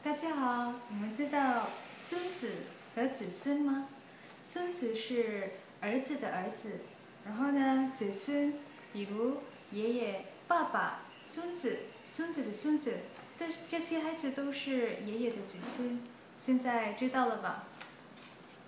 大家好，你们知道孙子和子孙吗？孙子是儿子的儿子，然后呢，子孙，比如爷爷、爸爸、孙子、孙子的孙子，这这些孩子都是爷爷的子孙，现在知道了吧？